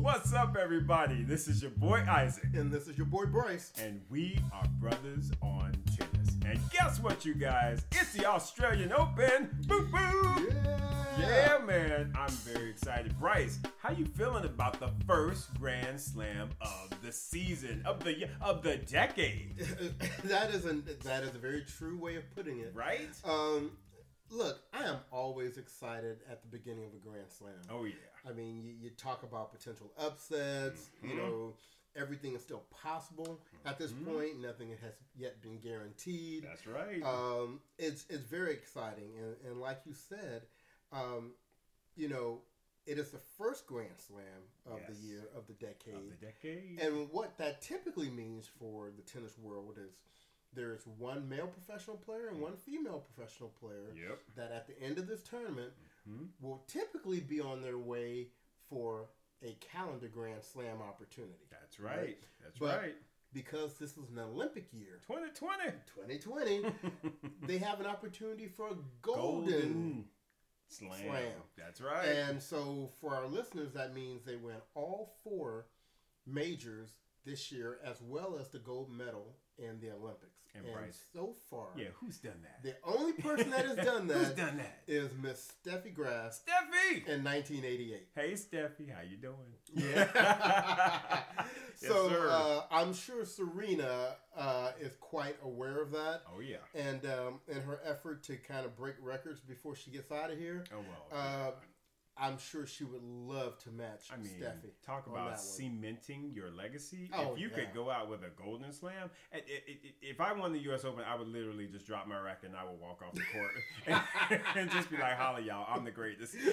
What's up, everybody? This is your boy Isaac, And this is your boy Bryce. and we are Bruthas on Tennis. And guess what, you guys? It's the Australian Open. Boo boo! Yeah, man, I'm very excited. Bryce, how you feeling about the first Grand Slam of the season of the of the decade? that is a that is a very true way of putting it. Right? Um, look, I am always excited at the beginning of a Grand Slam. Oh yeah. I mean, you, you talk about potential upsets. You Mhm. know, everything is still possible at this Mhm. point. Nothing has yet been guaranteed. That's right. Um, it's it's very exciting, and, and like you said, um, you know, it is the first Grand Slam of the year of the decade. of the decade. And what that typically means for the tennis world is there is one male professional player and one female professional player yep. that at the end of this tournament Hmm? will typically be on their way for a calendar grand slam opportunity. That's right. That's But- right. Because this was an Olympic year, 2020. 2020, they have an opportunity for a golden. slam. slam. That's right. And so for our listeners, that means they win all four majors this year as well as the gold medal in the Olympics. And And, so far, yeah, who's done that? the only person that has done that, who's done that? is Miss Steffi Graf Steffi. in 1988. Hey, Steffi, how you doing? Yeah. Yes, so sir. uh, I'm sure Serena uh, is quite aware of that, oh yeah. and um, in her effort to kind of break records before she gets out of here, Oh well. uh, I'm sure she would love to match I mean, Steffi. talk about cementing your legacy. Oh, if you yeah. could go out with a golden slam, if I won the U.S. Open, I would literally just drop my racket and I would walk off the court and, and just be like, "Holla, y'all, I'm the greatest."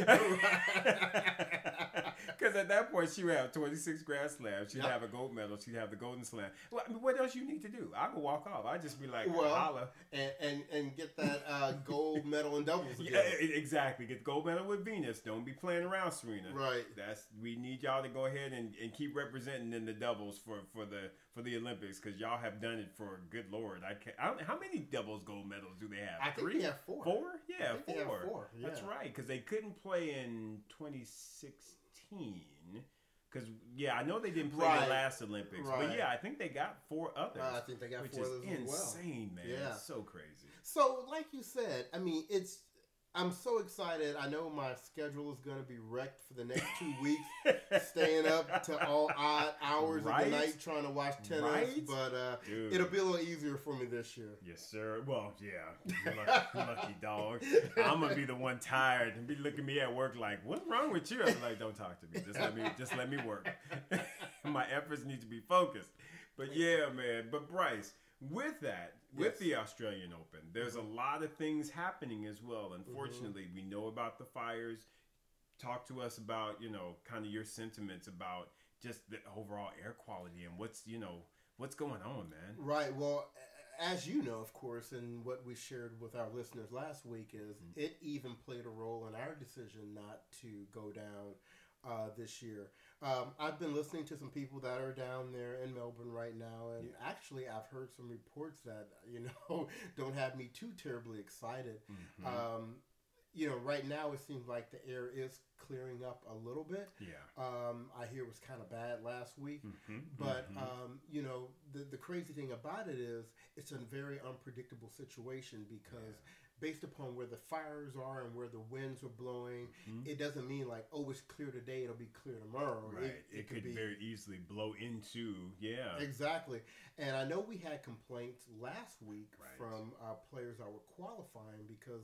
Because at that point, she would have 26 Grand Slams. She'd Yep. have a gold medal. She'd have the golden slam. Well, I mean, what else you need to do? I would walk off. I'd just be like, Well, "Holla." and, and and get that uh, gold medal in doubles Yeah, again. e- exactly. Get the gold medal with Venus. Don't be playing around, Serena. Right. That's we need y'all to go ahead and, and keep representing in the doubles for, for the for the Olympics because y'all have done it for good lord. I can't. I don't, how many doubles gold medals do they have? I think Three, they have four. four. Yeah, I think they have four. four, That's right because they couldn't play in 2016. Because yeah, I know they didn't play Right. the last Olympics, but yeah, I think they got four others. Uh, I think they got which four is those as well. insane, man. Yeah. It's so crazy. So, like you said, I mean, it's. I'm so excited. I know my schedule is going to be wrecked for the next two weeks, staying up to all odd hours of the night trying to watch tennis. Right? But uh, it'll be a little easier for me this year. Yes, sir. Well, yeah, lucky, lucky dog. I'm gonna be the one tired and be looking at me at work like, "What's wrong with you?" I'm like, "Don't talk to me. Just let me, just let me work. My efforts need to be focused." But yeah, man. But Bryce, with that, with Yes. the Australian Open, there's a lot of things happening as well. Unfortunately, we know about the fires. Talk to us about you know kind of your sentiments about just the overall air quality and what's you know what's going on, man. Right. Well, as you know, of course, and what we shared with our listeners last week is Mm-hmm. it even played a role in our decision not to go down uh, this year. Um, I've been listening to some people that are down there in Melbourne right now, and actually, I've heard some reports that you know don't have me too terribly excited. Mhm. Um, you know, right now it seems like the air is clearing up a little bit. yeah. Um, I hear it was kind of bad last week. Mhm, But mhm. um, you know, the the crazy thing about it is it's a very unpredictable situation because based upon where the fires are and where the winds are blowing, Mhm. it doesn't mean like oh it's clear today, it'll be clear tomorrow. right, it, could, be very easily blow into yeah. Exactly. And I know we had complaints last week Right. from uh, players that were qualifying because,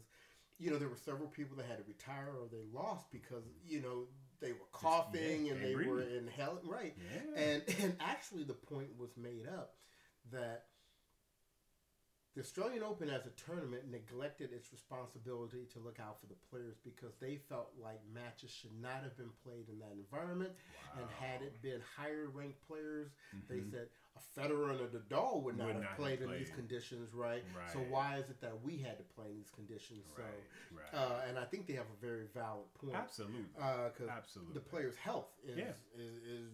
you know, there were several people that had to retire or they lost because, you know, they were coughing yeah, and they were breathing. inhaling. Right. Yeah. And, and actually, the point was made up that the Australian Open as a tournament neglected its responsibility to look out for the players because they felt like matches should not have been played in that environment. And had it been higher ranked players, they Mhm. said a Federer and a Nadal would not Would have not have played in these conditions, right? So why is it that we had to play in these conditions? right, right. So, uh, and I think they have a very valid point Absolutely. because Absolutely. the player's health is, Yeah. is is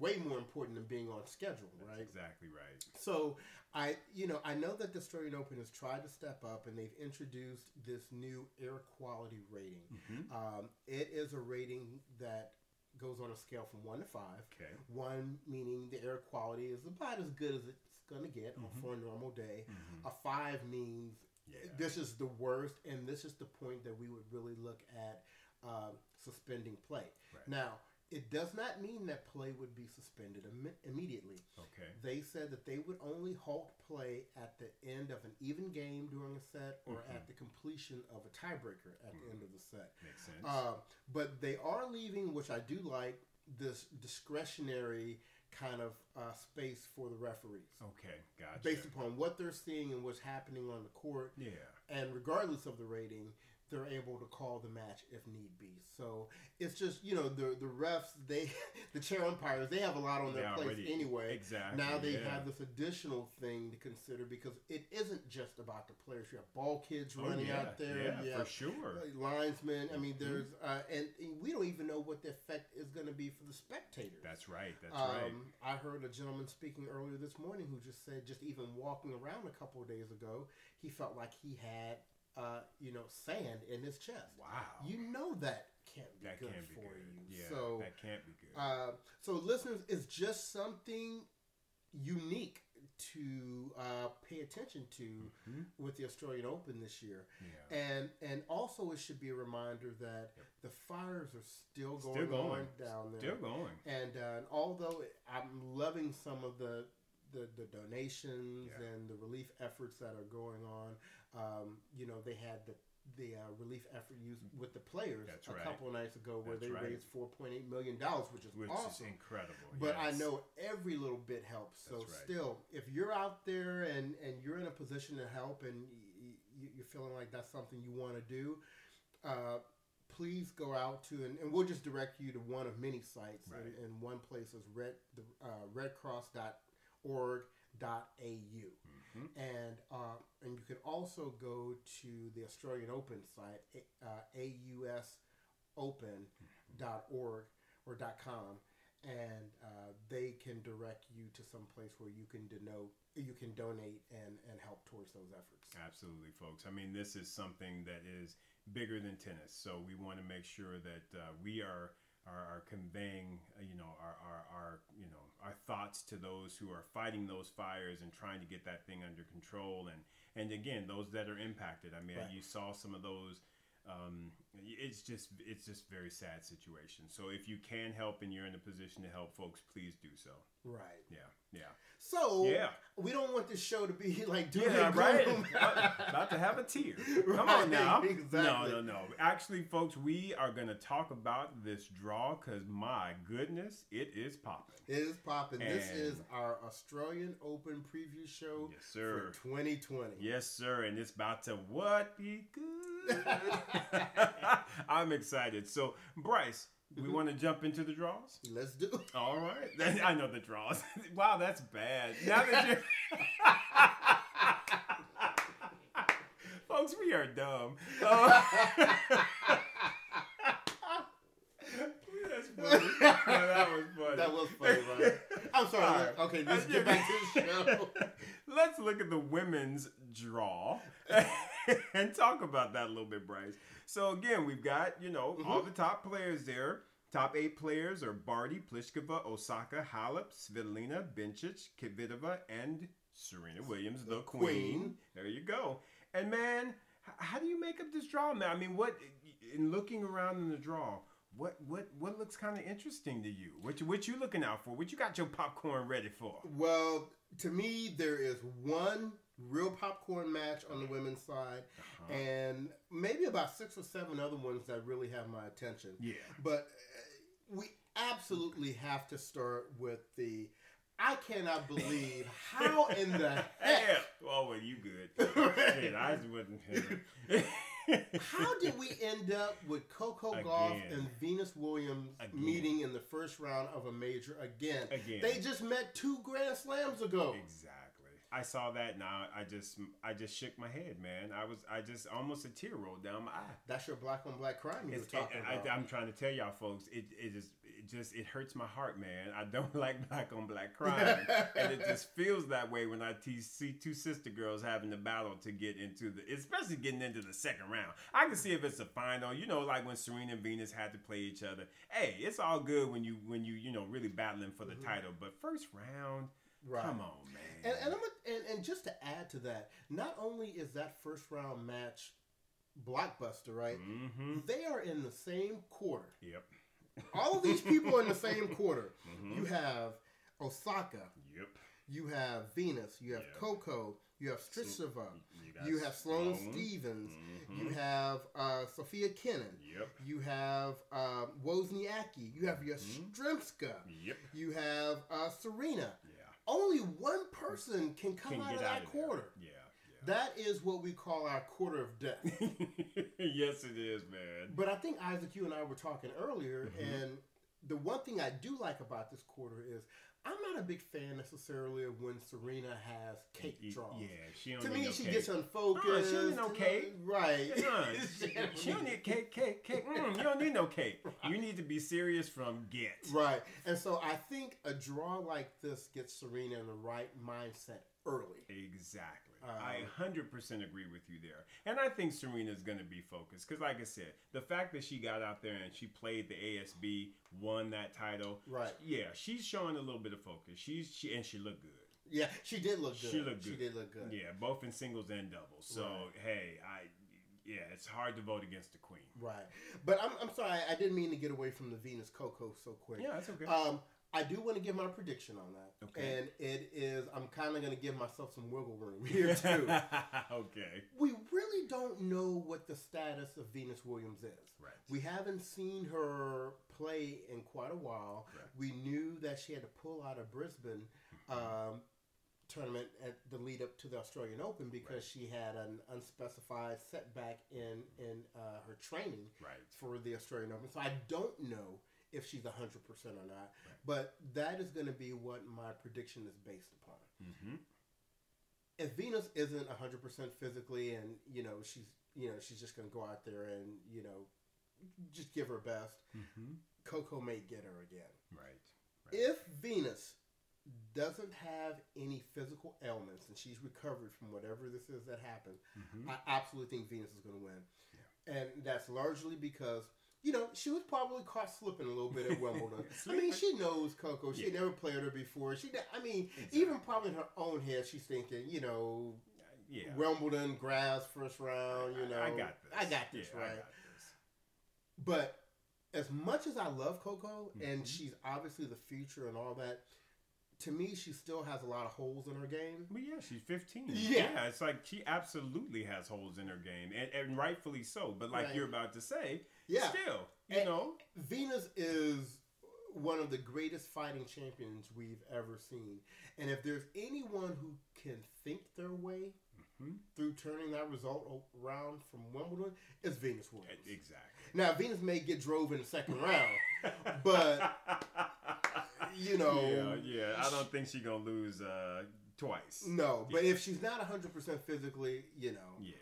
way more important than being on schedule, That's right? exactly right. So I, you know, I know that the Australian Open has tried to step up, and they've introduced this new air quality rating. Mhm. Um, it is a rating that goes on a scale from one to five. Okay. One meaning the air quality is about as good as it's gonna get Mhm. for a normal day. Mhm. A five means Yeah. this is the worst, and this is the point that we would really look at um, suspending play. Right. Now, it does not mean that play would be suspended Im- immediately. Okay. They said that they would only halt play at the end of an even game during a set or Mhm. at the completion of a tiebreaker at the end of the set. Makes sense. Uh, but they are leaving, which I do like, this discretionary kind of uh, space for the referees. okay. Gotcha. Based upon what they're seeing and what's happening on the court, yeah. and regardless of the rating, they're able to call the match if need be. So it's just you know the the refs they the chair umpires they have a lot on their They plate already- anyway. Exactly. Now they yeah. have this additional thing to consider because it isn't just about the players. You have ball kids Oh, running yeah. out there. Yeah, for sure. linesmen. I mean, Mhm. there's uh, and, and we don't even know what the effect is going to be for the spectators. That's right. That's um, right. I heard a gentleman speaking earlier this morning who just said, just even walking around a couple of days ago, he felt like he had, uh, you know, sand in his chest. Wow. You know that can't be that good can't be for good. you. Yeah. so, that can't be good. uh, so listeners, it's just something unique to uh, pay attention to Mhm. with the Australian Open this year. Yeah. And and also it should be a reminder that Yep. the fires are still Still going, going. on down there. Still going. And uh, although I'm loving some of the the, the donations Yeah. and the relief efforts that are going on, um, you know, they had the the uh, relief effort used with the players That's a right. couple of nights ago where That's they right. raised four point eight million dollars, which is Which awesome. is incredible. But I know every little bit helps. So right. still, if you're out there and and you're in a position to help and y- y- you're feeling like that's something you want to do, uh, please go out to and, and we'll just direct you to one of many sites. Right. And, and one place is red the uh, redcross.org.au. Mhm. And uh, and you can also go to the Australian Open site, uh, ausopen.org or .com, and uh, they can direct you to some place where you can denote, you can donate and, and help towards those efforts. Absolutely, folks. I mean, this is something that is bigger than tennis. So we want to make sure that uh, we are, are are conveying, uh, you know, our, our our you know our thoughts to those who are fighting those fires and trying to get that thing under control. And and again, those that are impacted. I mean, Right. you saw some of those. Um, it's just it's just very sad situation. So if you can help and you're in a position to help folks, please do so. Right. Yeah, yeah, So yeah. we don't want this show to be like doom Yeah, and right. About to have a tear. Come Right, on now. exactly. No, no, no. Actually, folks, we are going to talk about this draw because my goodness, it is popping. It is popping. This is our Australian Open preview show Yes, sir. for 2020. Yes, sir. And it's about to what be good. I'm excited. So, Bryce, we want to jump into the draws. Let's do it. All right. I know the draws. wow, that's bad. Now that you Folks, we are dumb. Uh, that's funny. No, that was funny. That was funny, right? I'm sorry. Right. Okay, let's get back to the show. Let's look at the women's draw and talk about that a little bit, Bryce. So again, we've got you know all Mhm. the top players there. Top eight players are Barty, Pliskova, Osaka, Halep, Svitolina, Bencic, Kvitova, and Serena Williams, the, The queen. queen. There you go. And man, how do you make up this draw, man? I mean, what in looking around in the draw? What what what looks kind of interesting to you? What you, what you looking out for? What you got your popcorn ready for? Well, to me, there is one real popcorn match on the women's side, Uh-huh. and maybe about six or seven other ones that really have my attention. Yeah. But uh, we absolutely have to start with the. I cannot believe how in the heck. Yeah. Oh, well, you good. Shit, I just wasn't. How did we end up with Coco Gauff and Venus Williams Again. meeting in the first round of a major again? Again. They just met two Grand Slams ago. Exactly. I saw that. Now I just I just shook my head, man. I was I just almost a tear rolled down my eye. That's your black on black crime you were It's, talking I, about. am trying to tell y'all folks, it, it is it just it hurts my heart, man. I don't like black on black crime, and it just feels that way when I see two sister girls having the battle to get into the, especially getting into the second round. I can see if it's a final, you know, like when Serena and Venus had to play each other. Hey, it's all good when you when you you know really battling for the mm-hmm. title, but first round. Right. Come on, man. And and, and and just to add to that, not only is that first round match blockbuster, right? Mm-hmm. They are in the same quarter. Yep. All of these people are in the same quarter. Mm-hmm. You have Osaka. Yep. You have Venus. You have yep. Coco. You have Strycova. You, you have Sloane, Sloane. Stevens. Mm-hmm. You have uh, Sofia Kenin. Yep. You have uh, Wozniacki. You have. Mm-hmm. Yep. You have uh, Serena. Only one person can come can out of that out quarter. Yeah. That is what we call our quarter of death. yes, it is, man. But I think Isaac, you and I were talking earlier, mm-hmm. and the one thing I do like about this quarter is I'm not a big fan necessarily of when Serena has cake draws. Yeah, she don't to me no she cake. gets unfocused. Uh, she don't need no cake, right? Uh, she don't need cake, cake, cake. Mm, you don't need no cake. Right. You need to be serious from get. Right, and so I think a draw like this gets Serena in the right mindset early. Exactly. Um, I 100% agree with you there. And I think Serena's going to be focused because, like I said, the fact that she got out there and she played the ASB, won that title. Right. Yeah, she's showing a little bit of focus. She's she and she looked good. Yeah, she did look good. She looked good. She did look good. Yeah, both in singles and doubles. So right. hey, I yeah, it's hard to vote against the queen. Right. But I'm, I'm sorry, I didn't mean to get away from the Venus Coco so quick. Yeah, that's okay. Um, I do want to give my prediction on that. Okay. And it is, I'm kind of going to give myself some wiggle room here, too. okay. We really don't know what the status of Venus Williams is. Right. We haven't seen her play in quite a while. Right. We knew that she had to pull out of Brisbane um, tournament at the lead up to the Australian Open because right. she had an unspecified setback in, in uh, her training right. for the Australian Open. So I don't know if she's 100% or not. Right. But that is going to be what my prediction is based upon. Mm-hmm. If Venus isn't 100% physically and, you know, she's, you know, she's just going to go out there and, you know, just give her best, mm-hmm. Coco may get her again. Right. right. If Venus doesn't have any physical ailments and she's recovered from whatever this is that happened, mm-hmm. I absolutely think Venus is going to win. Yeah. And that's largely because you know, she was probably caught slipping a little bit at Wimbledon. I mean, she knows Coco. She yeah. never played her before. She, I mean, exactly. even probably in her own head, she's thinking, you know, yeah. Wimbledon, grass, first round. You know, I, I got this. I got this yeah, right. Got this. But as much as I love Coco, mm-hmm. and she's obviously the future and all that, to me, she still has a lot of holes in her game. But yeah, she's 15. Yeah. yeah it's like she absolutely has holes in her game, and, and rightfully so. But like right. you're about to say, yeah. still, you and know. Venus is one of the greatest fighting champions we've ever seen. And if there's anyone who can think their way mm-hmm. through turning that result around from Wimbledon, it's Venus Williams. Exactly. Now, Venus may get drove in the second round, but you know, yeah, yeah. I don't think she's gonna lose uh, twice. No, but yeah. if she's not hundred percent physically, you know, yeah,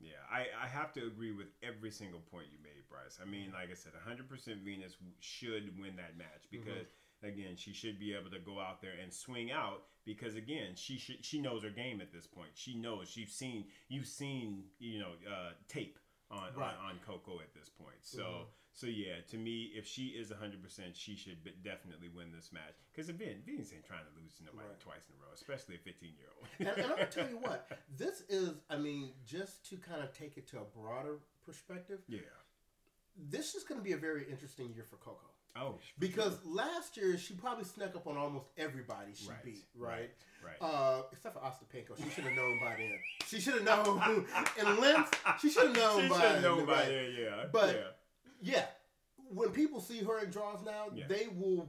yeah. I I have to agree with every single point you made, Bryce. I mean, like I said, hundred percent Venus should win that match mm-hmm. because. Mm-hmm. Again, she should be able to go out there and swing out because again, she should she knows her game at this point. She knows she's seen you've seen you know uh, tape on, right. on, on Coco at this point. So mm-hmm. So yeah, to me, if she is hundred percent, she should definitely win this match. Because again, Venus ain't trying to lose to nobody right. twice in a row, especially a fifteen year old. and, and I'm gonna tell you what, this is. I mean, just to kind of take it to a broader perspective. Yeah. This is going to be a very interesting year for Coco. Oh, because sure. last year she probably snuck up on almost everybody she right, beat, right? Right. right. Uh, except for Ostapenko, she should have known by then. She should have known in length. She should have known she by. She should have known by then, yeah. But yeah yeah, when people see her in draws now, yeah. they will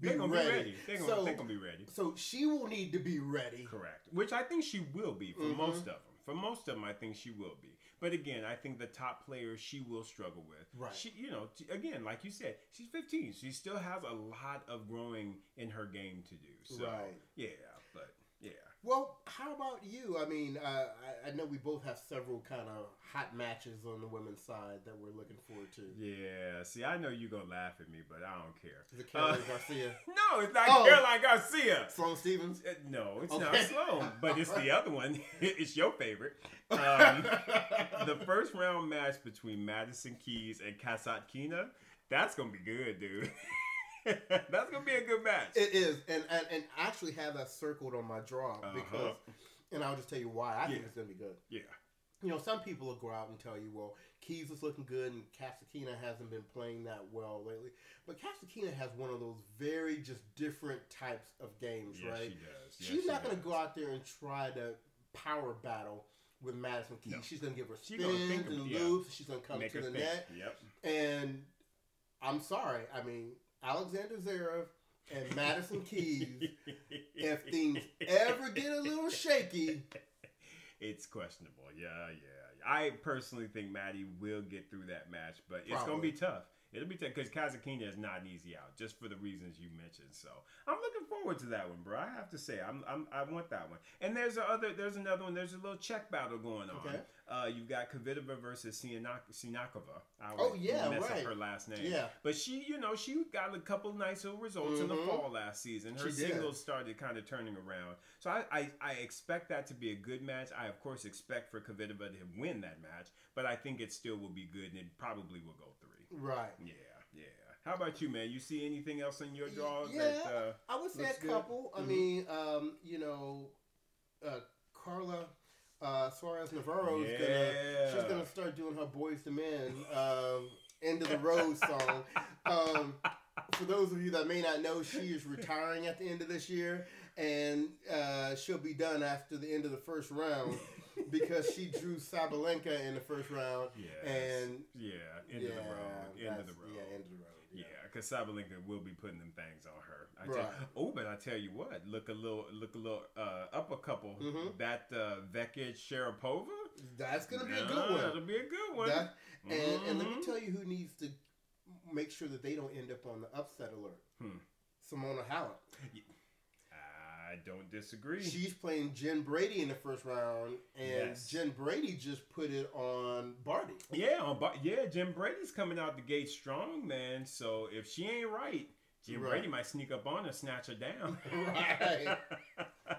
be they're gonna ready. Be ready. They're gonna, so, they're gonna be ready. So she will need to be ready. Correct. Which I think she will be for mm-hmm. most of them. For most of them, I think she will be. But again, I think the top players she will struggle with. Right. She, you know, again, like you said, she's 15. She still has a lot of growing in her game to do. So, right. Yeah, yeah. Well, how about you? I mean, uh, I, I know we both have several kind of hot matches on the women's side that we're looking forward to. Yeah, see, I know you're gonna laugh at me, but I don't care. Is it Caroline Uh, Garcia? No, it's not Oh. Caroline Garcia. Sloane Stevens? Uh, No, it's Okay. not Sloane, but it's the other one. it's your favorite. Um, the first round match between Madison Keys and Kasatkina, that's gonna be good, dude. that's gonna be a good match. It is, and, and and I actually have that circled on my draw Uh-huh. because, and I'll just tell you why I think it's gonna be good. yeah, You know, some people will go out and tell you, well, Keys is looking good and Kasatkina hasn't been playing that well lately. But Kasatkina has one of those very just different types of games, yeah, right? she does. Yes, She's she not going to go out there and try to power battle with Madison Keys. No. She's going to give her She spins of- and yeah. She's going to come Make to the think. net. Yep. And I'm sorry. I mean, Alexander Zverev and Madison Keys, if things ever get a little shaky, it's questionable. Yeah, yeah. I personally think Maddie will get through that match, but it's gonna be tough. It'll be tough because Kasatkina is not an easy out, just for the reasons you mentioned. So I'm looking forward to that one, bro. I have to say, I'm, I'm I want that one. And there's a other, there's another one. There's a little Czech battle going on. Okay. Uh, you've got Kvitova versus Sinak- Sinakova. I Oh, yeah, mess right. up her last name. Yeah. but she, you know, she got a couple nice little results in the Mhm. fall last season. Her She did. singles started kind of turning around. So I, I, I expect that to be a good match. I of course expect for Kvitova to win that match, but I think it still will be good and it probably will go. Right. Yeah, yeah. How about you, man? You see anything else in your draw Yeah. that uh, I would say a good. couple. I Mhm. mean, um, you know, uh, Carla uh, Suarez Navarro is gonna Yeah. she's gonna start doing her Boyz II Men um, end of the road song. Um, for those of you that may not know, she is retiring at the end of this year, and uh, she'll be done after the end of the first round because she drew Sabalenka in the first round. Yes. And yeah, end of the road, end of the road. Yeah, end of the road. Yeah, because Sabalenka will be putting them things on her. I tell, oh, but I tell you what, look a little, look a little uh, up a couple. Mhm. That uh, Vekic Sharapova. That's gonna be a good one. That'll be a good one. That, and, and let me Mhm. tell you who needs to make sure that they don't end up on the upset alert. Hmm. Simona Halep. I don't disagree. She's playing Jen Brady in the first round, and Yes. Jen Brady just put it on Barty. yeah, on, Bar- yeah, Jim Brady's coming out the gate strong, man. So if she ain't right, Jen Right. Brady might sneak up on her, snatch her down. Right.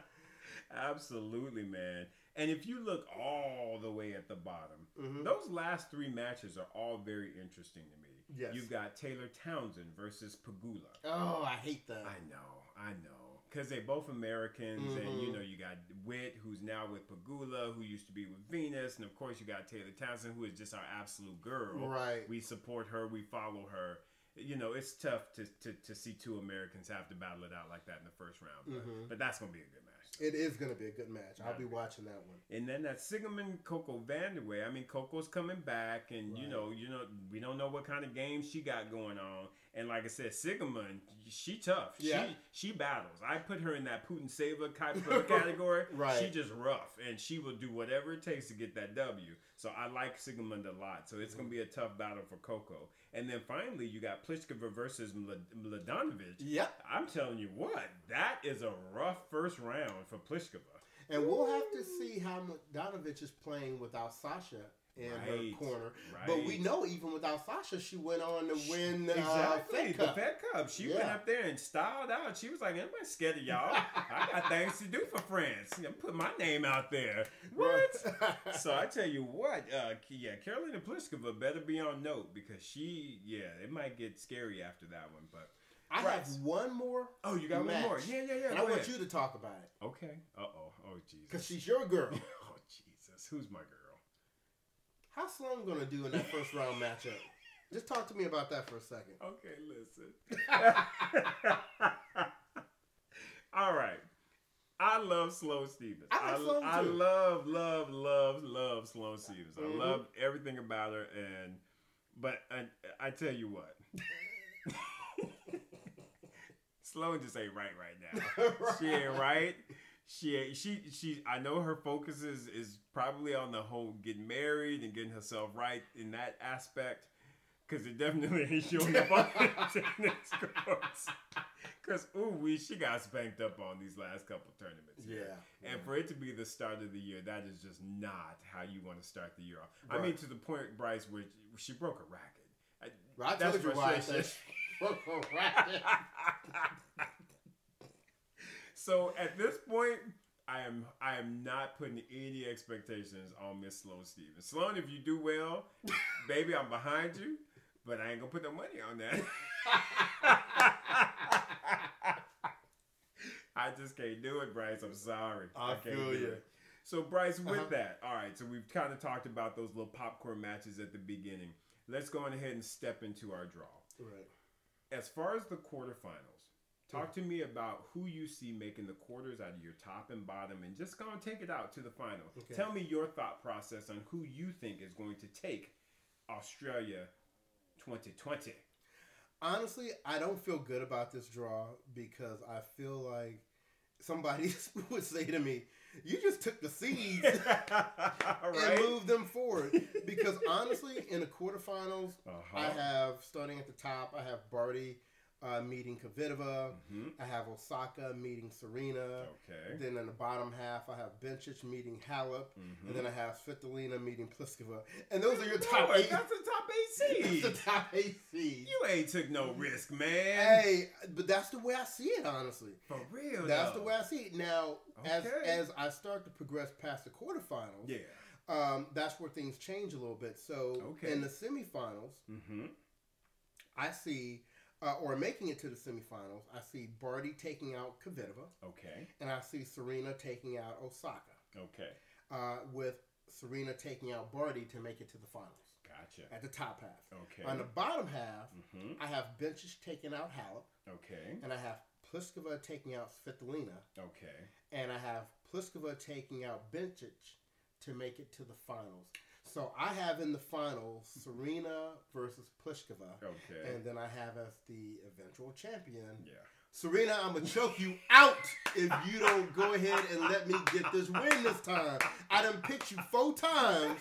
Absolutely, man. And if you look all the way at the bottom, Mhm. those last three matches are all very interesting to me. Yes. You've got Taylor Townsend versus Pegula. Oh, I hate that. I know, I know. Because they're both Americans, and you Mhm. know, you got Witt, who's now with Pegula, who used to be with Venus, and of course, you got Taylor Townsend, who is just our absolute girl. Right. We support her, we follow her. You know, it's tough to, to, to see two Americans have to battle it out like that in the first round, but, Mhm. but that's going to be a good match. It is going to be a good match. I'll be watching that one. And then that Siegemund Coco Vandeweghe. I mean, Coco's coming back, and you know, you know, we don't know what kind of game she got going on. And like I said, Siegemund, she tough. Yeah. She she battles. I put her in that Putintseva type of category. Right. She just rough, and she will do whatever it takes to get that W. So I like Siegemund a lot. So it's gonna be a tough battle for Coco. And then finally, you got Pliskova versus Mladenovic. Yep. I'm telling you what, that is a rough first round for Pliskova. And we'll have to see how Donovich is playing without Sasha in her Right. corner. But we know even without Sasha, she went on to win uh, Exactly, Fed the. Fed Cup. She went up there and styled out. She was like, "I'm not scared of y'all. I got things to do for France. I'm put my name out there." What? so I tell you what, uh, yeah, Karolina Pliskova better be on note because she, yeah, it might get scary after that one. But I Right. have one more, oh, you got Match. one more? Yeah, yeah, yeah. and I want you to talk about it Okay. Uh oh. Oh Jesus. because she's your girl. Oh Jesus. Who's my girl? How's Sloane gonna do in that first round matchup? Just talk to me about that for a second. Okay, listen. All right. I love Sloane Stevens. I like Sloane, I love, love, love, love Sloane Stevens. Mhm. I love everything about her, and but I, I tell you what, Sloane just ain't right right now. She ain't right. She she she. I know her focus is is probably on the whole getting married and getting herself right in that aspect, because it definitely ain't showing up on the tennis courts. Because ooh, we she got spanked up on these last couple tournaments. Yeah. And for it to be the start of the year, that is just not how you want to start the year off. I Right. mean, to the point, Bryce, where she broke a racket. I, Right, I that's told you why I said racket. so at this point, I am I am not putting any expectations on Miss Sloane Stevens. Sloane, if you do well, baby, I'm behind you, but I ain't gonna put no money on that. I just can't do it, Bryce. I'm sorry. I can't feel do you. it. So, Bryce, with Uh-huh. that, all right. So we've kind of talked about those little popcorn matches at the beginning. Let's go on ahead and step into our draw. right. As far as the quarterfinals, talk to me about who you see making the quarters out of your top and bottom, and just go and take it out to the final. Okay. Tell me your thought process on who you think is going to take Australia 2020. Honestly, I don't feel good about this draw because I feel like somebody would say to me, "You just took the seeds All and moved them forward." Because honestly, in the quarterfinals, Uh-huh. I have starting at the top. I have Barty uh, meeting Kvitova. Mhm. I have Osaka meeting Serena. Okay. Then in the bottom half, I have Bencic meeting Halep, Mhm. and then I have Svitolina meeting Pliskova. And those are your top Boy, eight. That's the top eight That's the top eight seeds. You ain't took no risk, man. Hey, but that's the way I see it, honestly. For real, That's though. the way I see it. Now, as as I start to progress past the quarterfinals, Yeah. um, that's where things change a little bit. So Okay. in the semifinals, Mm-hmm. I see, uh, or making it to the semifinals, I see Barty taking out Kvitova, Okay. and I see Serena taking out Osaka, Okay. uh, with Serena taking out Barty to make it to the finals Gotcha. at the top half. Okay. On the bottom half, mm-hmm. I have Bencic taking out Halep, Okay. and I have Pliskova taking out Svitolina, Okay. and I have Pliskova taking out Bencic to make it to the finals. So I have in the final Serena versus Pliskova, Okay. and then I have as the eventual champion yeah. Serena. I'm gonna choke you out if you don't go ahead and let me get this win this time. I done picked you four times.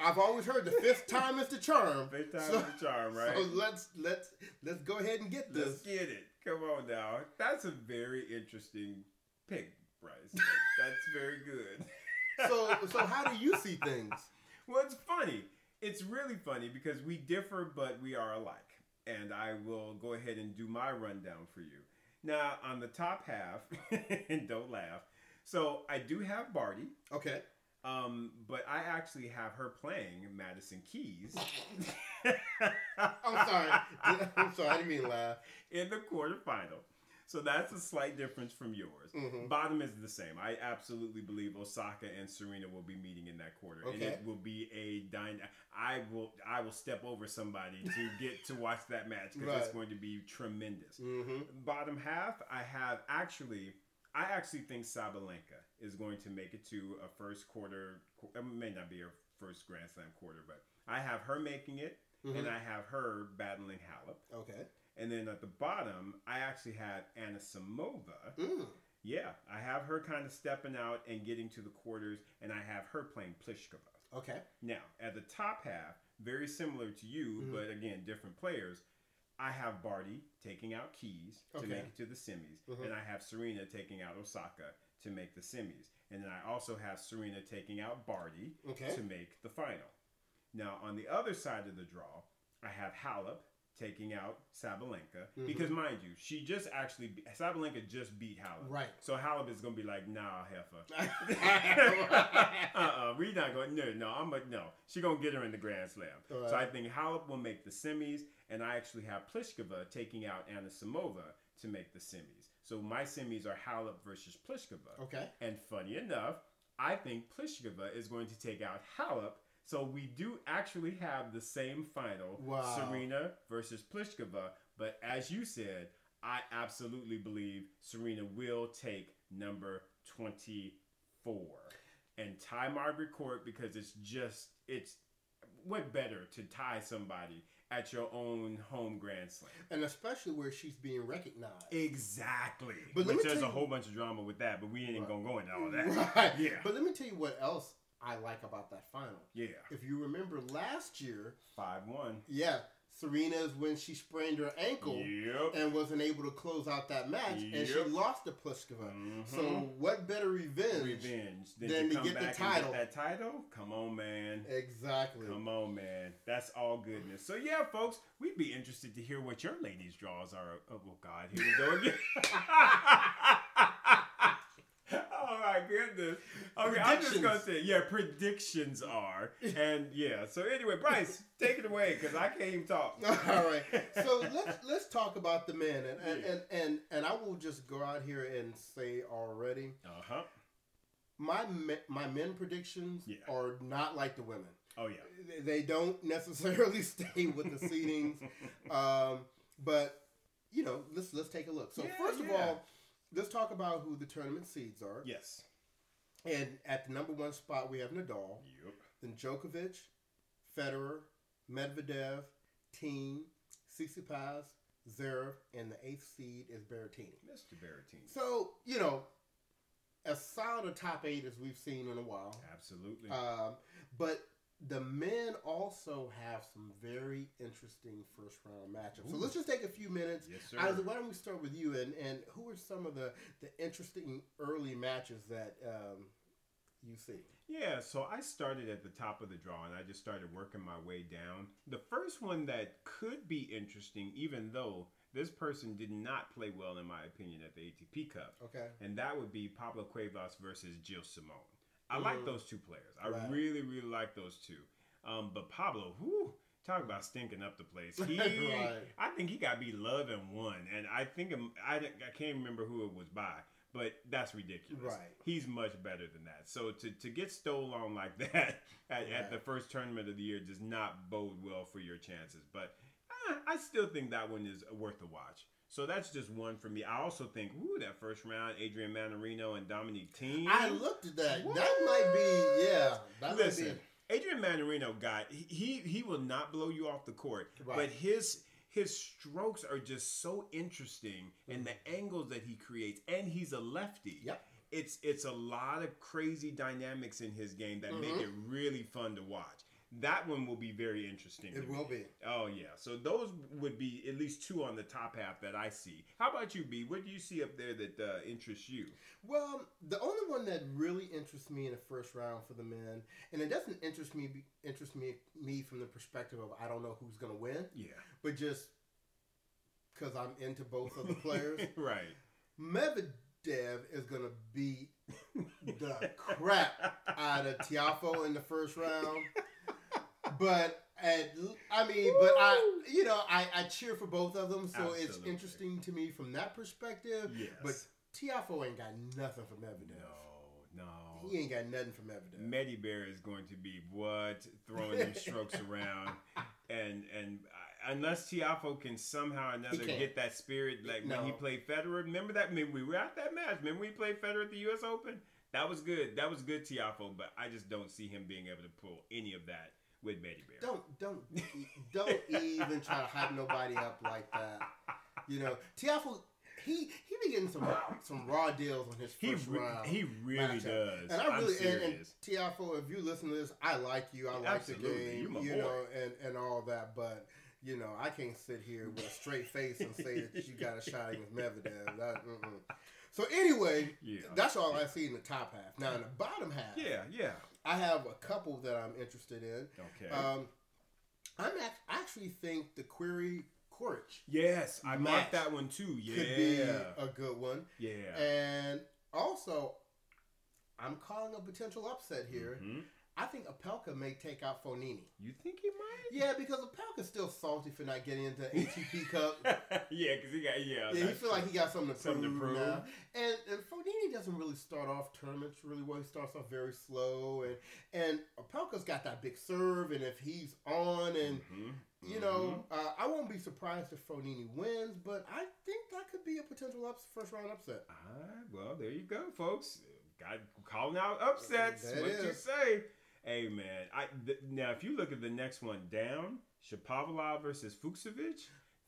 I've always heard the fifth time is the charm. Fifth time So- is the charm, right? So let's let's let's go ahead and get this. Let's get it. Come on now. That's a very interesting pick, Bryce. That's very good. So so how do you see things? Well, it's funny. It's really funny because we differ, but we are alike. And I will go ahead and do my rundown for you. Now, on the top half, and don't laugh. So I do have Barty, Okay. um, but I actually have her playing Madison Keys I'm sorry. I'm sorry. I didn't mean to laugh. in the quarterfinal. So that's a slight difference from yours. Mhm. Bottom is the same. I absolutely believe Osaka and Serena will be meeting in that quarter, and it will be a I will I will step over somebody to get to watch that match because it's going to be tremendous. Mm-hmm. Bottom half, I have actually. I actually think Sabalenka is going to make it to a first quarter. It may not be her first Grand Slam quarter, but I have her making it, Mhm. and I have her battling Halep. Okay. And then at the bottom, I actually have Anisimova. Mm. Yeah, I have her kind of stepping out and getting to the quarters, and I have her playing Pliskova. Okay. Now, at the top half, very similar to you, Mhm. but again, different players. I have Barty taking out Keys to Okay. make it to the semis, Mhm. and I have Serena taking out Osaka to make the semis. And then I also have Serena taking out Barty Okay. to make the final. Now, on the other side of the draw, I have Halep taking out Sabalenka Mhm. because, mind you, she just actually be- Sabalenka just beat Halep. Right. So Halep is gonna be like, nah, heifer. Right. uh-uh, we not going. No, no, I'm a no. She gonna get her in the Grand Slam. All So I think Halep will make the semis, and I actually have Pliskova taking out Anisimova to make the semis. So my semis are Halep versus Pliskova. okay. And funny enough, I think Pliskova is going to take out Halep. So we do actually have the same final, Wow. Serena versus Pliskova. But as you said, I absolutely believe Serena will take number 24 and tie Margaret Court because it's just, it's what better to tie somebody at your own home Grand Slam. And especially where she's being recognized. Exactly. But me there's a whole bunch of drama with that, but we ain't Right. gonna go into all that. Right. Yeah. But let me tell you what else I like about that final. Yeah. If you remember last year, Five one. yeah, Serena's when she sprained her ankle Yep. and wasn't able to close out that match, and she lost to Pliskova. Mhm. So what better revenge? revenge. Then you to come get the title. get that title? Come on, man. Exactly. Come on, man. That's all goodness. So yeah, folks, we'd be interested to hear what your ladies' draws are. Oh, oh God, here we go again. my goodness. Okay, I'm just gonna say, yeah, predictions are, and yeah. So anyway, Bryce, take it away because I can't even talk. All right. So let's let's talk about the men, and and, Yeah. and and and I will just go out here and say already, Uh huh. my me- my men predictions Yeah. are not like the women. Oh yeah. They don't necessarily stay with the seedings, um, but you know, let's let's take a look. So Yeah, first of all, let's talk about who the tournament seeds are. yes. And at the number one spot, we have Nadal, Yep. then Djokovic, Federer, Medvedev, Thiem, Tsitsipas, Zverev, and the eighth seed is Berrettini. Mr. Berrettini. So you know, as solid a top eight as we've seen in a while. Absolutely. Um, but the men also have some very interesting first round matchups. So let's just take a few minutes. yes, sir. Isaac, why don't we start with you? And, and who are some of the, the interesting early matches that um, you see? Yeah, so I started at the top of the draw and I just started working my way down. The first one that could be interesting, even though this person did not play well, in my opinion, at the ATP Cup, Okay. and that would be Pablo Cuevas versus Gilles Simon. I like Mhm. those two players. I Right. really, really like those two. Um, but Pablo, whoo, talk about stinking up the place. He, Right. I think he got beat love and one, and I think I, I can't remember who it was by, but that's ridiculous. Right. He's much better than that. So to, to get stole on like that at, Right. at the first tournament of the year does not bode well for your chances. But uh, I still think that one is worth a watch. So that's just one for me. I also think, ooh, that first round, Adrian Mannarino and Dominic Thiem. I looked at that. That might be, yeah. That Listen, might Adrian Mannarino got he he will not blow you off the court, Right. but his his strokes are just so interesting and the angles that he creates, and he's a lefty. Mm-hmm. Yep. It's it's a lot of crazy dynamics in his game that make Mhm. it really fun to watch. That one will be very interesting. It will be. Oh yeah, so those would be at least two on the top half that I see. How about you, B? What do you see up there that uh, interests you? Well, the only one that really interests me in the first round for the men, and it doesn't interest me interest me me from the perspective of I don't know who's going to win, Yeah, but just because I'm into both of the players. right. Medvedev is going to beat the crap out of Tiafoe in the first round. But at, I mean, but I, you know, I, I cheer for both of them, so it's interesting to me from that perspective. Yes. But Tiafoe ain't got nothing from Medvedev. no, no. He ain't got nothing from Medvedev. Meddy Bear is going to be what throwing them strokes around, and and uh, unless Tiafoe can somehow or another get that spirit like when he played Federer. Remember that? I mean, we were at that match. Remember we played Federer at the U.S. Open? That was good. That was good, Tiafoe. But I just don't see him being able to pull any of that with Meddy Bear. Don't don't don't even try to hype nobody up like that. You know, Tiafoe, he he be getting some some raw deals on his He first re- round. he really matchup. does. And I really and, and. Tiafoe, if you listen to this, I like you. I like the Absolutely. You game. You, boy. know, and and all that. But you know, I can't sit here with a straight face and say that you got a shot against Medvedev. That. So anyway, yeah. that's all I see in the top half. Now in the bottom half, yeah, yeah. I have a couple that I'm interested in. Okay. Um, I'm act- I actually think the Querrey Quaritch yes, I marked that one too. Yeah. could be a good one, yeah. and also I'm calling a potential upset here. Mhm. I think Opelka may take out Fognini. You think he might? Yeah, because Opelka's still salty for not getting into ATP Cup. yeah, because he got yeah. Yeah, he feel like he got something to Something to prove, prove. now. And and Fognini doesn't really start off tournaments really well. He starts off very slow, and and Opelka's got that big serve, and if he's on, and Mhm, you know, uh, I won't be surprised if Fognini wins, but I think that could be a potential ups, first round upset. Ah, well, there you go, folks. Got calling out upsets. That what you say? Hey man, I th- now if you look at the next one down, Shapovalov versus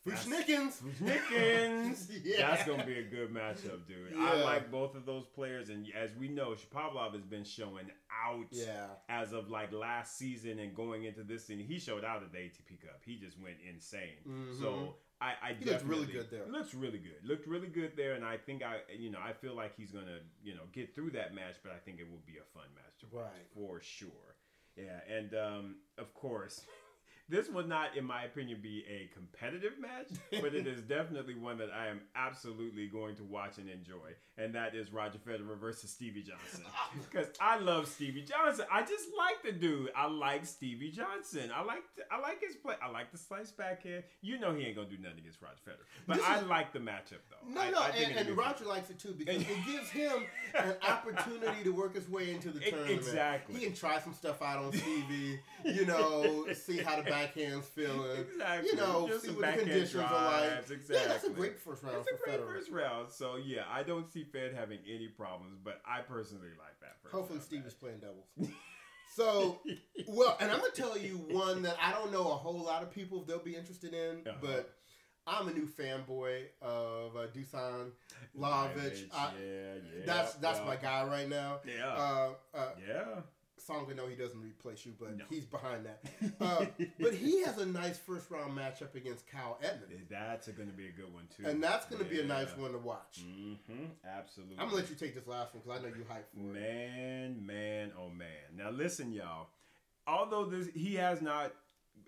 Fucsovics. Fushnikins. Fushnikins. Yeah. That's gonna be a good matchup, dude. Yeah. I like both of those players, and as we know, Shapovalov has been showing out. Yeah. As of like last season and going into this season, he showed out at the ATP Cup. He just went insane. Mhm. So I, I He looks really good there. Looks really good. Looked really good there, and I think I, you know, I feel like he's gonna, you know, get through that match. But I think it will be a fun match to watch Right. for sure. Yeah, and um, of course, this will not, in my opinion, be a competitive match, but it is definitely one that I am absolutely going to watch and enjoy, and that is Roger Federer versus Stevie Johnson. Because I love Stevie Johnson. I just like the dude. I like Stevie Johnson. I like I like his play. I like the slice backhand. You know he ain't gonna do nothing against Roger Federer, but This I is- like the matchup though. No, I, no, I think and, and. Roger likes it too because it gives him an opportunity to work his way into the tournament. exactly. He can try some stuff out on Stevie, you know, see how the backhand's feeling. Exactly. You know, Just see what the conditions are like. drives, Yeah, Exactly. that's a great first round It's a for great Federer. first round. So yeah, I don't see Fed having any problems, but I personally like that first. Hopefully, Stevie's match. playing doubles. So, well, and I'm gonna tell you one that I don't know a whole lot of people if they'll be interested in, Uh-huh. but I'm a new fanboy of uh, Dusan Lajovic. Yeah, yeah. That's that's yeah. my guy right now. Yeah. Uh, uh, yeah. Tsonga, no, he doesn't replace you, but No. he's behind that. Uh, but he has a nice first round matchup against Kyle Edmund, That's going to be a good one too. and that's going to be a nice one to watch. Mm-hmm. Absolutely. I'm gonna let you take this last one because I know you hype for it. Man, man, oh man. Now listen, y'all. Although this he has not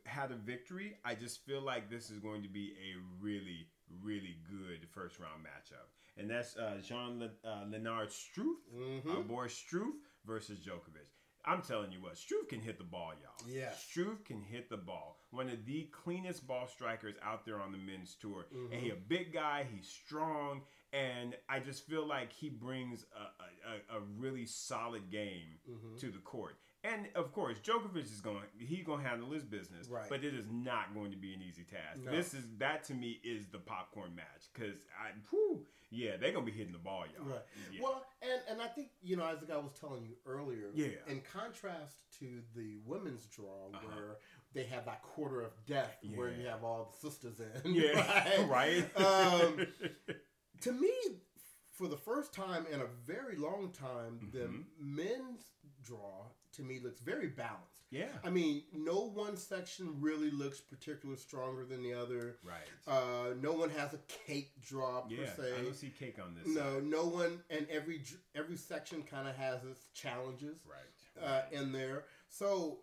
had a victory, I just feel like this is going to be a really, really good first round matchup. And that's uh, Jean Le- uh, Lennard Struff, Mhm. our boy Struff versus Djokovic. I'm telling you what, Struff can hit the ball, y'all. Yes. Struff can hit the ball. One of the cleanest ball strikers out there on the men's tour. Mhm. And he a big guy, he's strong, and I just feel like he brings a, a, a, really solid game Mhm. to the court. And of course, Djokovic is going he's going to handle his business, Right. but it is not going to be an easy task. No. This is that to me is the popcorn match cuz I whew, yeah, they're going to be hitting the ball, y'all. Right. Yeah. Well, and and I think you know, as the guy was telling you earlier, Yeah. In contrast to the women's draw, Uh-huh. where they have that quarter of death, where you have all the sisters in, yeah, right. Um, to me, for the first time in a very long time, the Mhm. men's draw to me looks very balanced. yeah. I mean, no one section really looks particularly stronger than the other. Right. Uh, no one has a cake per yeah, se. I don't see cake on this. No, side. no one, and every every section kind of has its challenges Right. uh, in there. So,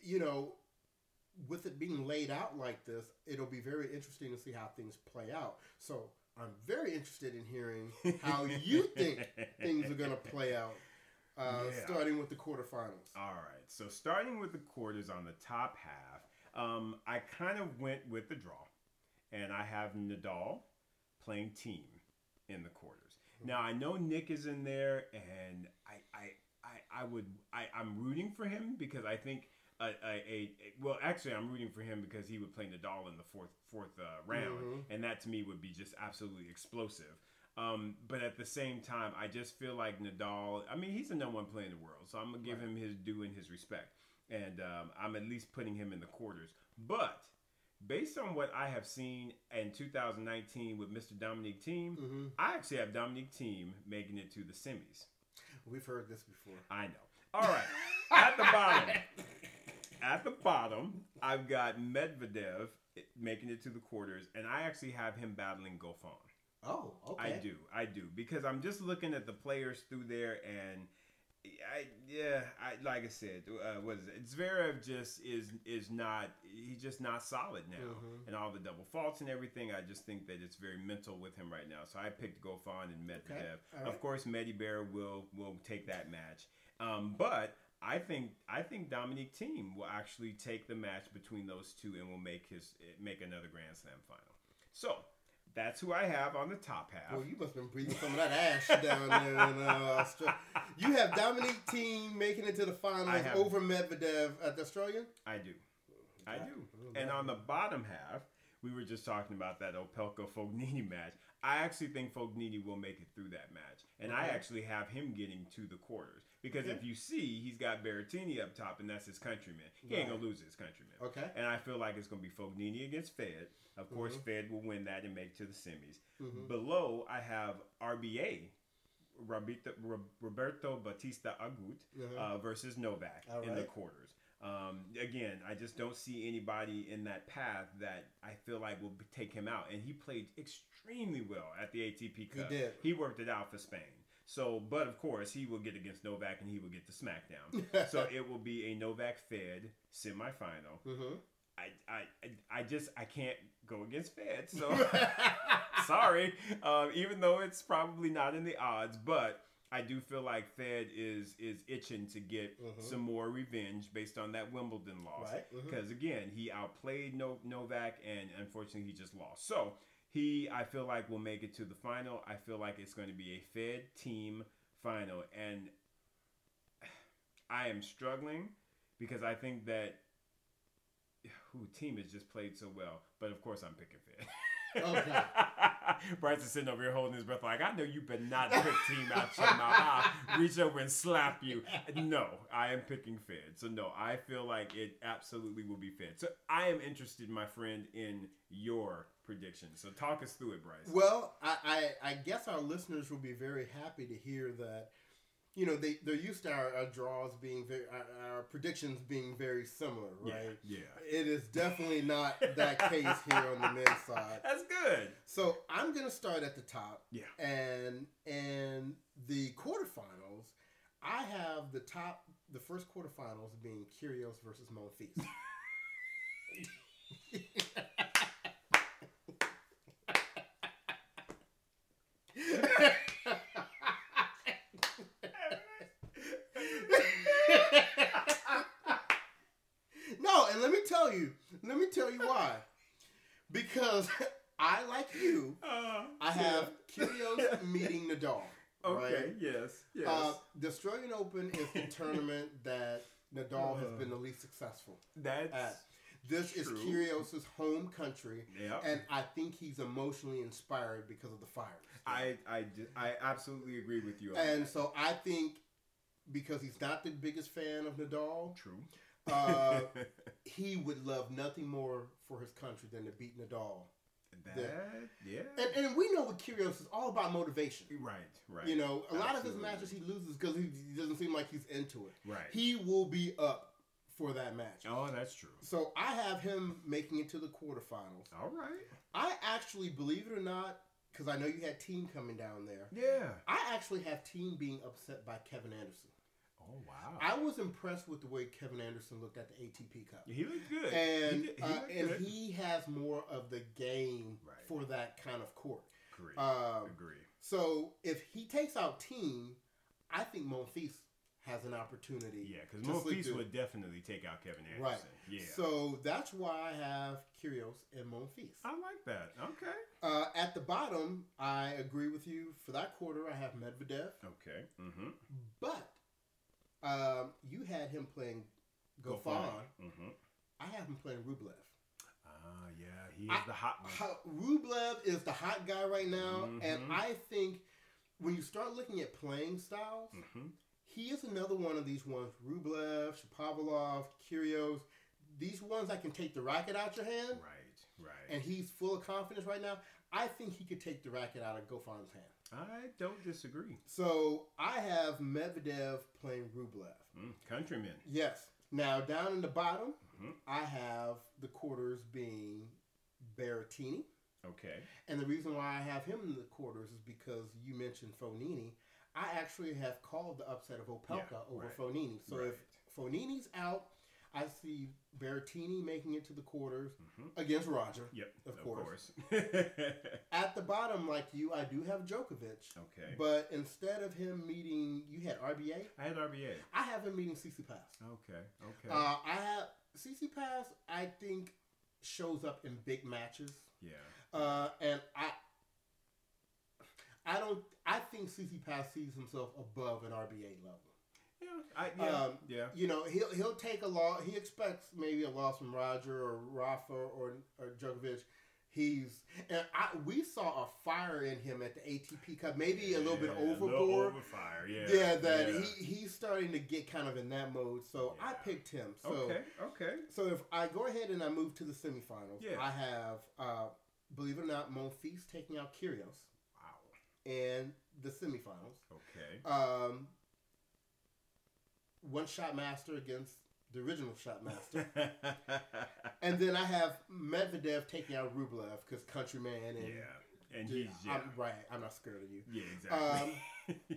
you know, with it being laid out like this, it'll be very interesting to see how things play out. So, I'm very interested in hearing how you think things are going to play out, uh, Yeah. starting with the quarterfinals. All right. So starting with the quarters on the top half, um, I kind of went with the draw, and I have Nadal playing Thiem in the quarters. Now I know Nick is in there, and I I, I, I would I, I'm rooting for him because I think. A, a, a, well, actually, I'm rooting for him because he would play Nadal in the fourth fourth uh, round, Mhm. and that to me would be just absolutely explosive. Um, but at the same time, I just feel like Nadal. I mean, he's the number one player in the world, so I'm gonna give Right. him his due and his respect, and um, I'm at least putting him in the quarters. But based on what I have seen in 2019 with Mr. Dominic Thiem, hmm I actually have Dominic Thiem making it to the semis. We've heard this before. I know. All right, at the bottom, at the bottom, I've got Medvedev making it to the quarters, and I actually have him battling Goffin. Oh, okay. I do, I do, because I'm just looking at the players through there, and I, yeah, I like I said, uh, what is it? Zverev just is is not he's just not solid now, Mhm. and all the double faults and everything. I just think that it's very mental with him right now. So I picked Goffin and Medvedev. all right. Of course, Medibear will will take that match, um, but. I think I think Dominic Thiem will actually take the match between those two and will make his make another Grand Slam final. So that's who I have on the top half. Well, you must have been breathing some of that ash down there in uh, Australia. You have Dominic Thiem making it to the finals have- over Medvedev at the Australian. I do. I do. And on the bottom half, we were just talking about that Opelka Fognini match. I actually think Fognini will make it through that match, and I actually have him getting to the quarters because if you see, he's got Berrettini up top, and that's his countryman. He ain't gonna lose his countryman. Okay. And I feel like it's gonna be Fognini against Fed. Of course, Mhm. Fed will win that and make it to the semis. Mhm. Below, I have RBA. Roberto, Roberto Bautista Agut Uh-huh. uh, versus Novak All in the quarters. Um, again, I just don't see anybody in that path that I feel like will take him out. And he played extremely well at the ATP Cup. He did. He worked it out for Spain. So, but of course, he will get against Novak and he will get the smackdown. so it will be a Novak Fed semifinal. Mhm. I, I, I- just I can't go against Fed. So sorry. Um, even though it's probably not in the odds, but I do feel like Fed is is itching to get Mhm. some more revenge based on that Wimbledon loss. Right, mhm. Because again, he outplayed no- Novak, and unfortunately, he just lost. So he, I feel like, will make it to the final. I feel like it's going to be a Fed Thiem final, and I am struggling because I think that who Thiem has just played so well. But of course, I'm picking Fed. Okay. Bryce is sitting over here holding his breath, like I know you better not pick Thiem out your mouth. I'll reach over and slap you. No, I am picking Fed. So no, I feel like it absolutely will be Fed. So I am interested, my friend, in your prediction. So talk us through it, Bryce. Well, I, I, I guess our listeners will be very happy to hear that. You know, they they're used to our, our draws being very, our, our predictions being very similar, right? Yeah, It is definitely not that case here on the men's side. that's good. So I'm gonna start at the top. Yeah. And and the quarterfinals, I have the top the first quarterfinals being Kyrgios versus Monfils. no, and let me tell you, let me tell you why. Because I like you, Uh, I have Kyrgios meeting Nadal. Okay. right? Yes. Yes. Uh, the Australian Open is the tournament that Nadal has Uh. been the least successful that's. at. This is True. Kyrgios' home country, yeah. and I think he's emotionally inspired because of the fire. I, I, I absolutely agree with you. on and that. so I think because he's not the biggest fan of Nadal, True. Uh, he would love nothing more for his country than to beat Nadal. that, yeah. And, and we know what Kyrgios, is all about motivation. right, right. You know, a lot of his matches he loses because he, he doesn't seem like he's into it. Right. He will be up for that match. oh, that's true. So I have him making it to the quarterfinals. All right. I actually, believe it or not, because I know you had Thiem coming down there, Yeah. I actually have Thiem being upset by Kevin Anderson. Oh wow. I was impressed with the way Kevin Anderson looked at the ATP Cup. he looked good. And he, did- he uh, and good. he has more of the game Right. for that kind of court. agree. Um, agree. so if he takes out Thiem, I think Monfils has an opportunity. Yeah, because Monfils would definitely take out Kevin Anderson. Right. Yeah. So that's why I have Kyrgios and Monfils. I like that. Okay. Uh, at the bottom, I agree with you. For that quarter, I have Medvedev, Okay. Mm-hmm. but um, you had him playing Goffin. Mm-hmm. I have him playing Rublev. Ah, yeah. He is I- the hot one. How, Rublev is the hot guy right now, and Mhm. I think when you start looking at playing styles, Mm-hmm. he is another one of these ones. Rublev, Shapovalov, Kyrgios, these ones that can take the racket out your hand, Right. Right. and he's full of confidence right now. I think he could take the racket out of Goffin's hand. I don't disagree. So I have Medvedev playing Rublev. Mm, countryman. Yes. Now down in the bottom, Mhm. I have the quarters being Berrettini. Okay. And the reason why I have him in the quarters is because you mentioned Fognini. I actually have called the upset of Opelka Yeah, over right. Fognini. So Right. if Fognini's out, I see Berrettini making it to the quarters Mhm. against Roger. Yep. Of Of, course. course. At the bottom, like you, I do have Djokovic. okay. But instead of him meeting, you had RBA. I had RBA. I have him meeting Tsitsipas. Okay. Okay. Uh, I have Tsitsipas. I think shows up in big matches, yeah. uh, and I, I don't. I think Tsitsipas sees himself above an RBA level. Yeah. I, yeah. um, yeah. You know, he'll he'll take a loss. He expects maybe a loss from Roger or Rafa or or Djokovic. He's and I, we saw a fire in him at the ATP Cup, maybe a little bit Yeah, a little overboard. over fire, yeah. yeah, that yeah. he he's starting to get kind of in that mode. So I picked him. So okay, okay. so if I go ahead and I move to the semifinals, Yeah. I have uh, believe it or not, Monfils taking out Kyrgios Wow. in the semifinals. Okay. Um, one shot master against the original shot master. and then I have Medvedev taking out Rublev because countryman and yeah. And Dude, he's yeah. I'm, right, I'm not scared of you. yeah, exactly.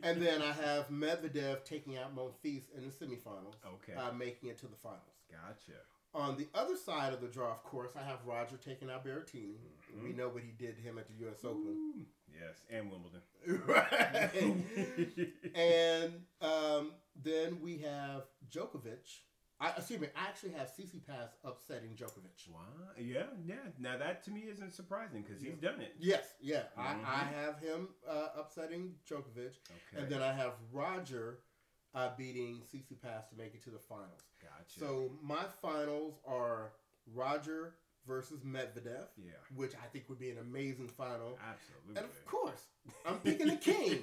And then I have Medvedev taking out Monfils in the semifinals, okay. uh, making it to the finals. gotcha. On the other side of the draw, of course, I have Roger taking out Berrettini. Mhm. We know what he did to him at the U.S. Open. Yes, and Wimbledon. right. and um, then we have Djokovic. I, excuse me, I actually have Tsitsipas upsetting Djokovic. Wow. Yeah, yeah. Now that to me isn't surprising because he's done it. Yes, yeah, Mhm. I, I have him uh, upsetting Djokovic, Okay. and then I have Roger uh, beating Tsitsipas to make it to the finals. gotcha. So my finals are Roger versus Medvedev, yeah, which I think would be an amazing final. absolutely. And of course, I'm picking the king.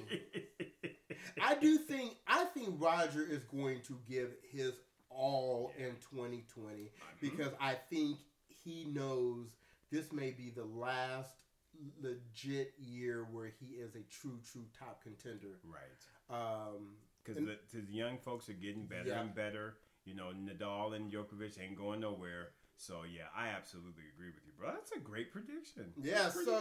I do think I think Roger is going to give his all in 2020 Mhm. because I think he knows this may be the last legit year where he is a true true top contender. right. Um, Because the, the young folks are getting better Yeah. and better. You know, Nadal and Djokovic ain't going nowhere. So yeah, I absolutely agree with you, bro. That's a great prediction. yeah, so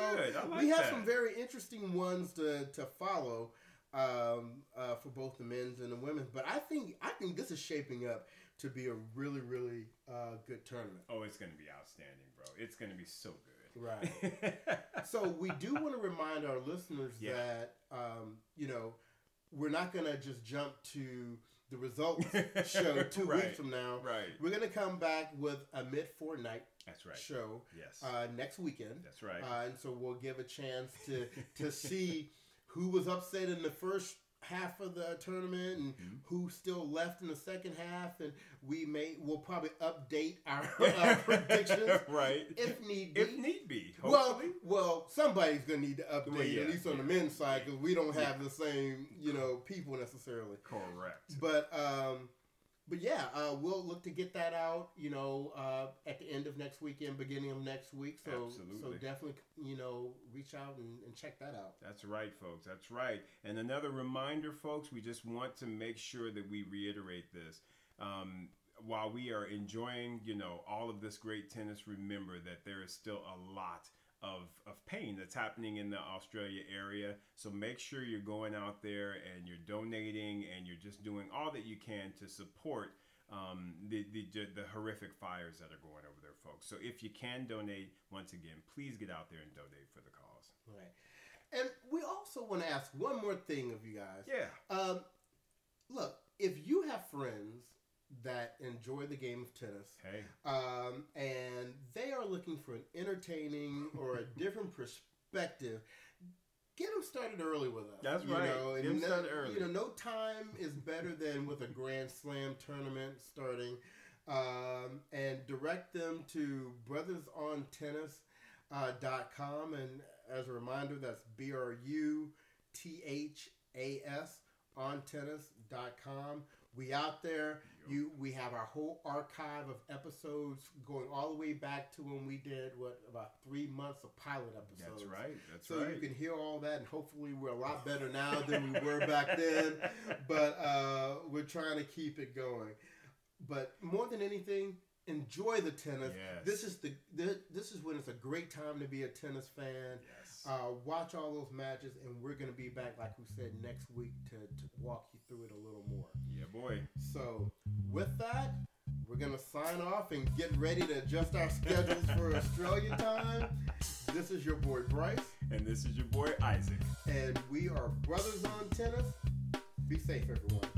like we have that. some very interesting ones to to follow um, uh, for both the men's and the women's. But I think I think this is shaping up to be a really really uh, good tournament. Oh, it's gonna be outstanding, bro. It's gonna be so good. Right. so we do want to remind our listeners Yeah. that um, you know we're not going to just jump to the results show two Right. weeks from now. right. We're going to come back with a mid fortnight That's right. show Yes. uh, next weekend, That's right. uh, and so we'll give a chance to to see who was upset in the first half of the tournament and Mhm. who still left in the second half and we may we'll probably update our, our predictions right. if need be If need be. well, Hopefully. well, somebody's gonna need to update Well, yeah, at least on the men's side because we don't have Yeah. the same, you know, people necessarily. Correct. But um, but yeah, uh, we'll look to get that out, you know, uh, at the end of next weekend, beginning of next week. So so definitely, you know, reach out and, and check that out. That's right, folks. That's right. And another reminder, folks, we just want to make sure that we reiterate this. Um, while we are enjoying, you know, all of this great tennis, remember that there is still a lot of, of pain that's happening in the Australia area. So make sure you're going out there and you're donating and you're just doing all that you can to support um, the, the the horrific fires that are going over there, folks. So if you can donate, once again, please get out there and donate for the cause. Right. And we also want to ask one more thing of you guys. Yeah. Um, look, if you have friends that enjoy the game of tennis, Hey. um, and they are looking for an entertaining or a different perspective. Get them started early with us. That's you right. Know, Get 'em no- started early. You know, no time is better than with a Grand Slam tournament starting. Um, and direct them to bruthasontennis.com. Uh, dot com. and as a reminder, that's B R U T H A S on tennis.com. We out there. You, we have our whole archive of episodes going all the way back to when we did what about three months of pilot episodes. That's right. That's So right. you can hear all that, and hopefully we're a lot better now than we were back then. But uh, we're trying to keep it going. But more than anything, enjoy the tennis. Yes. This is the thi- this is when it's a great time to be a tennis fan. yes. Uh, watch all those matches, and we're going to be back, like we said, next week to, to walk you through it a little more. Boy. So, with that, we're going to sign off and get ready to adjust our schedules for Australia time. This is your boy Bryce, And this is your boy Isaac. and we are Bruthas on Tennis. Be safe, everyone.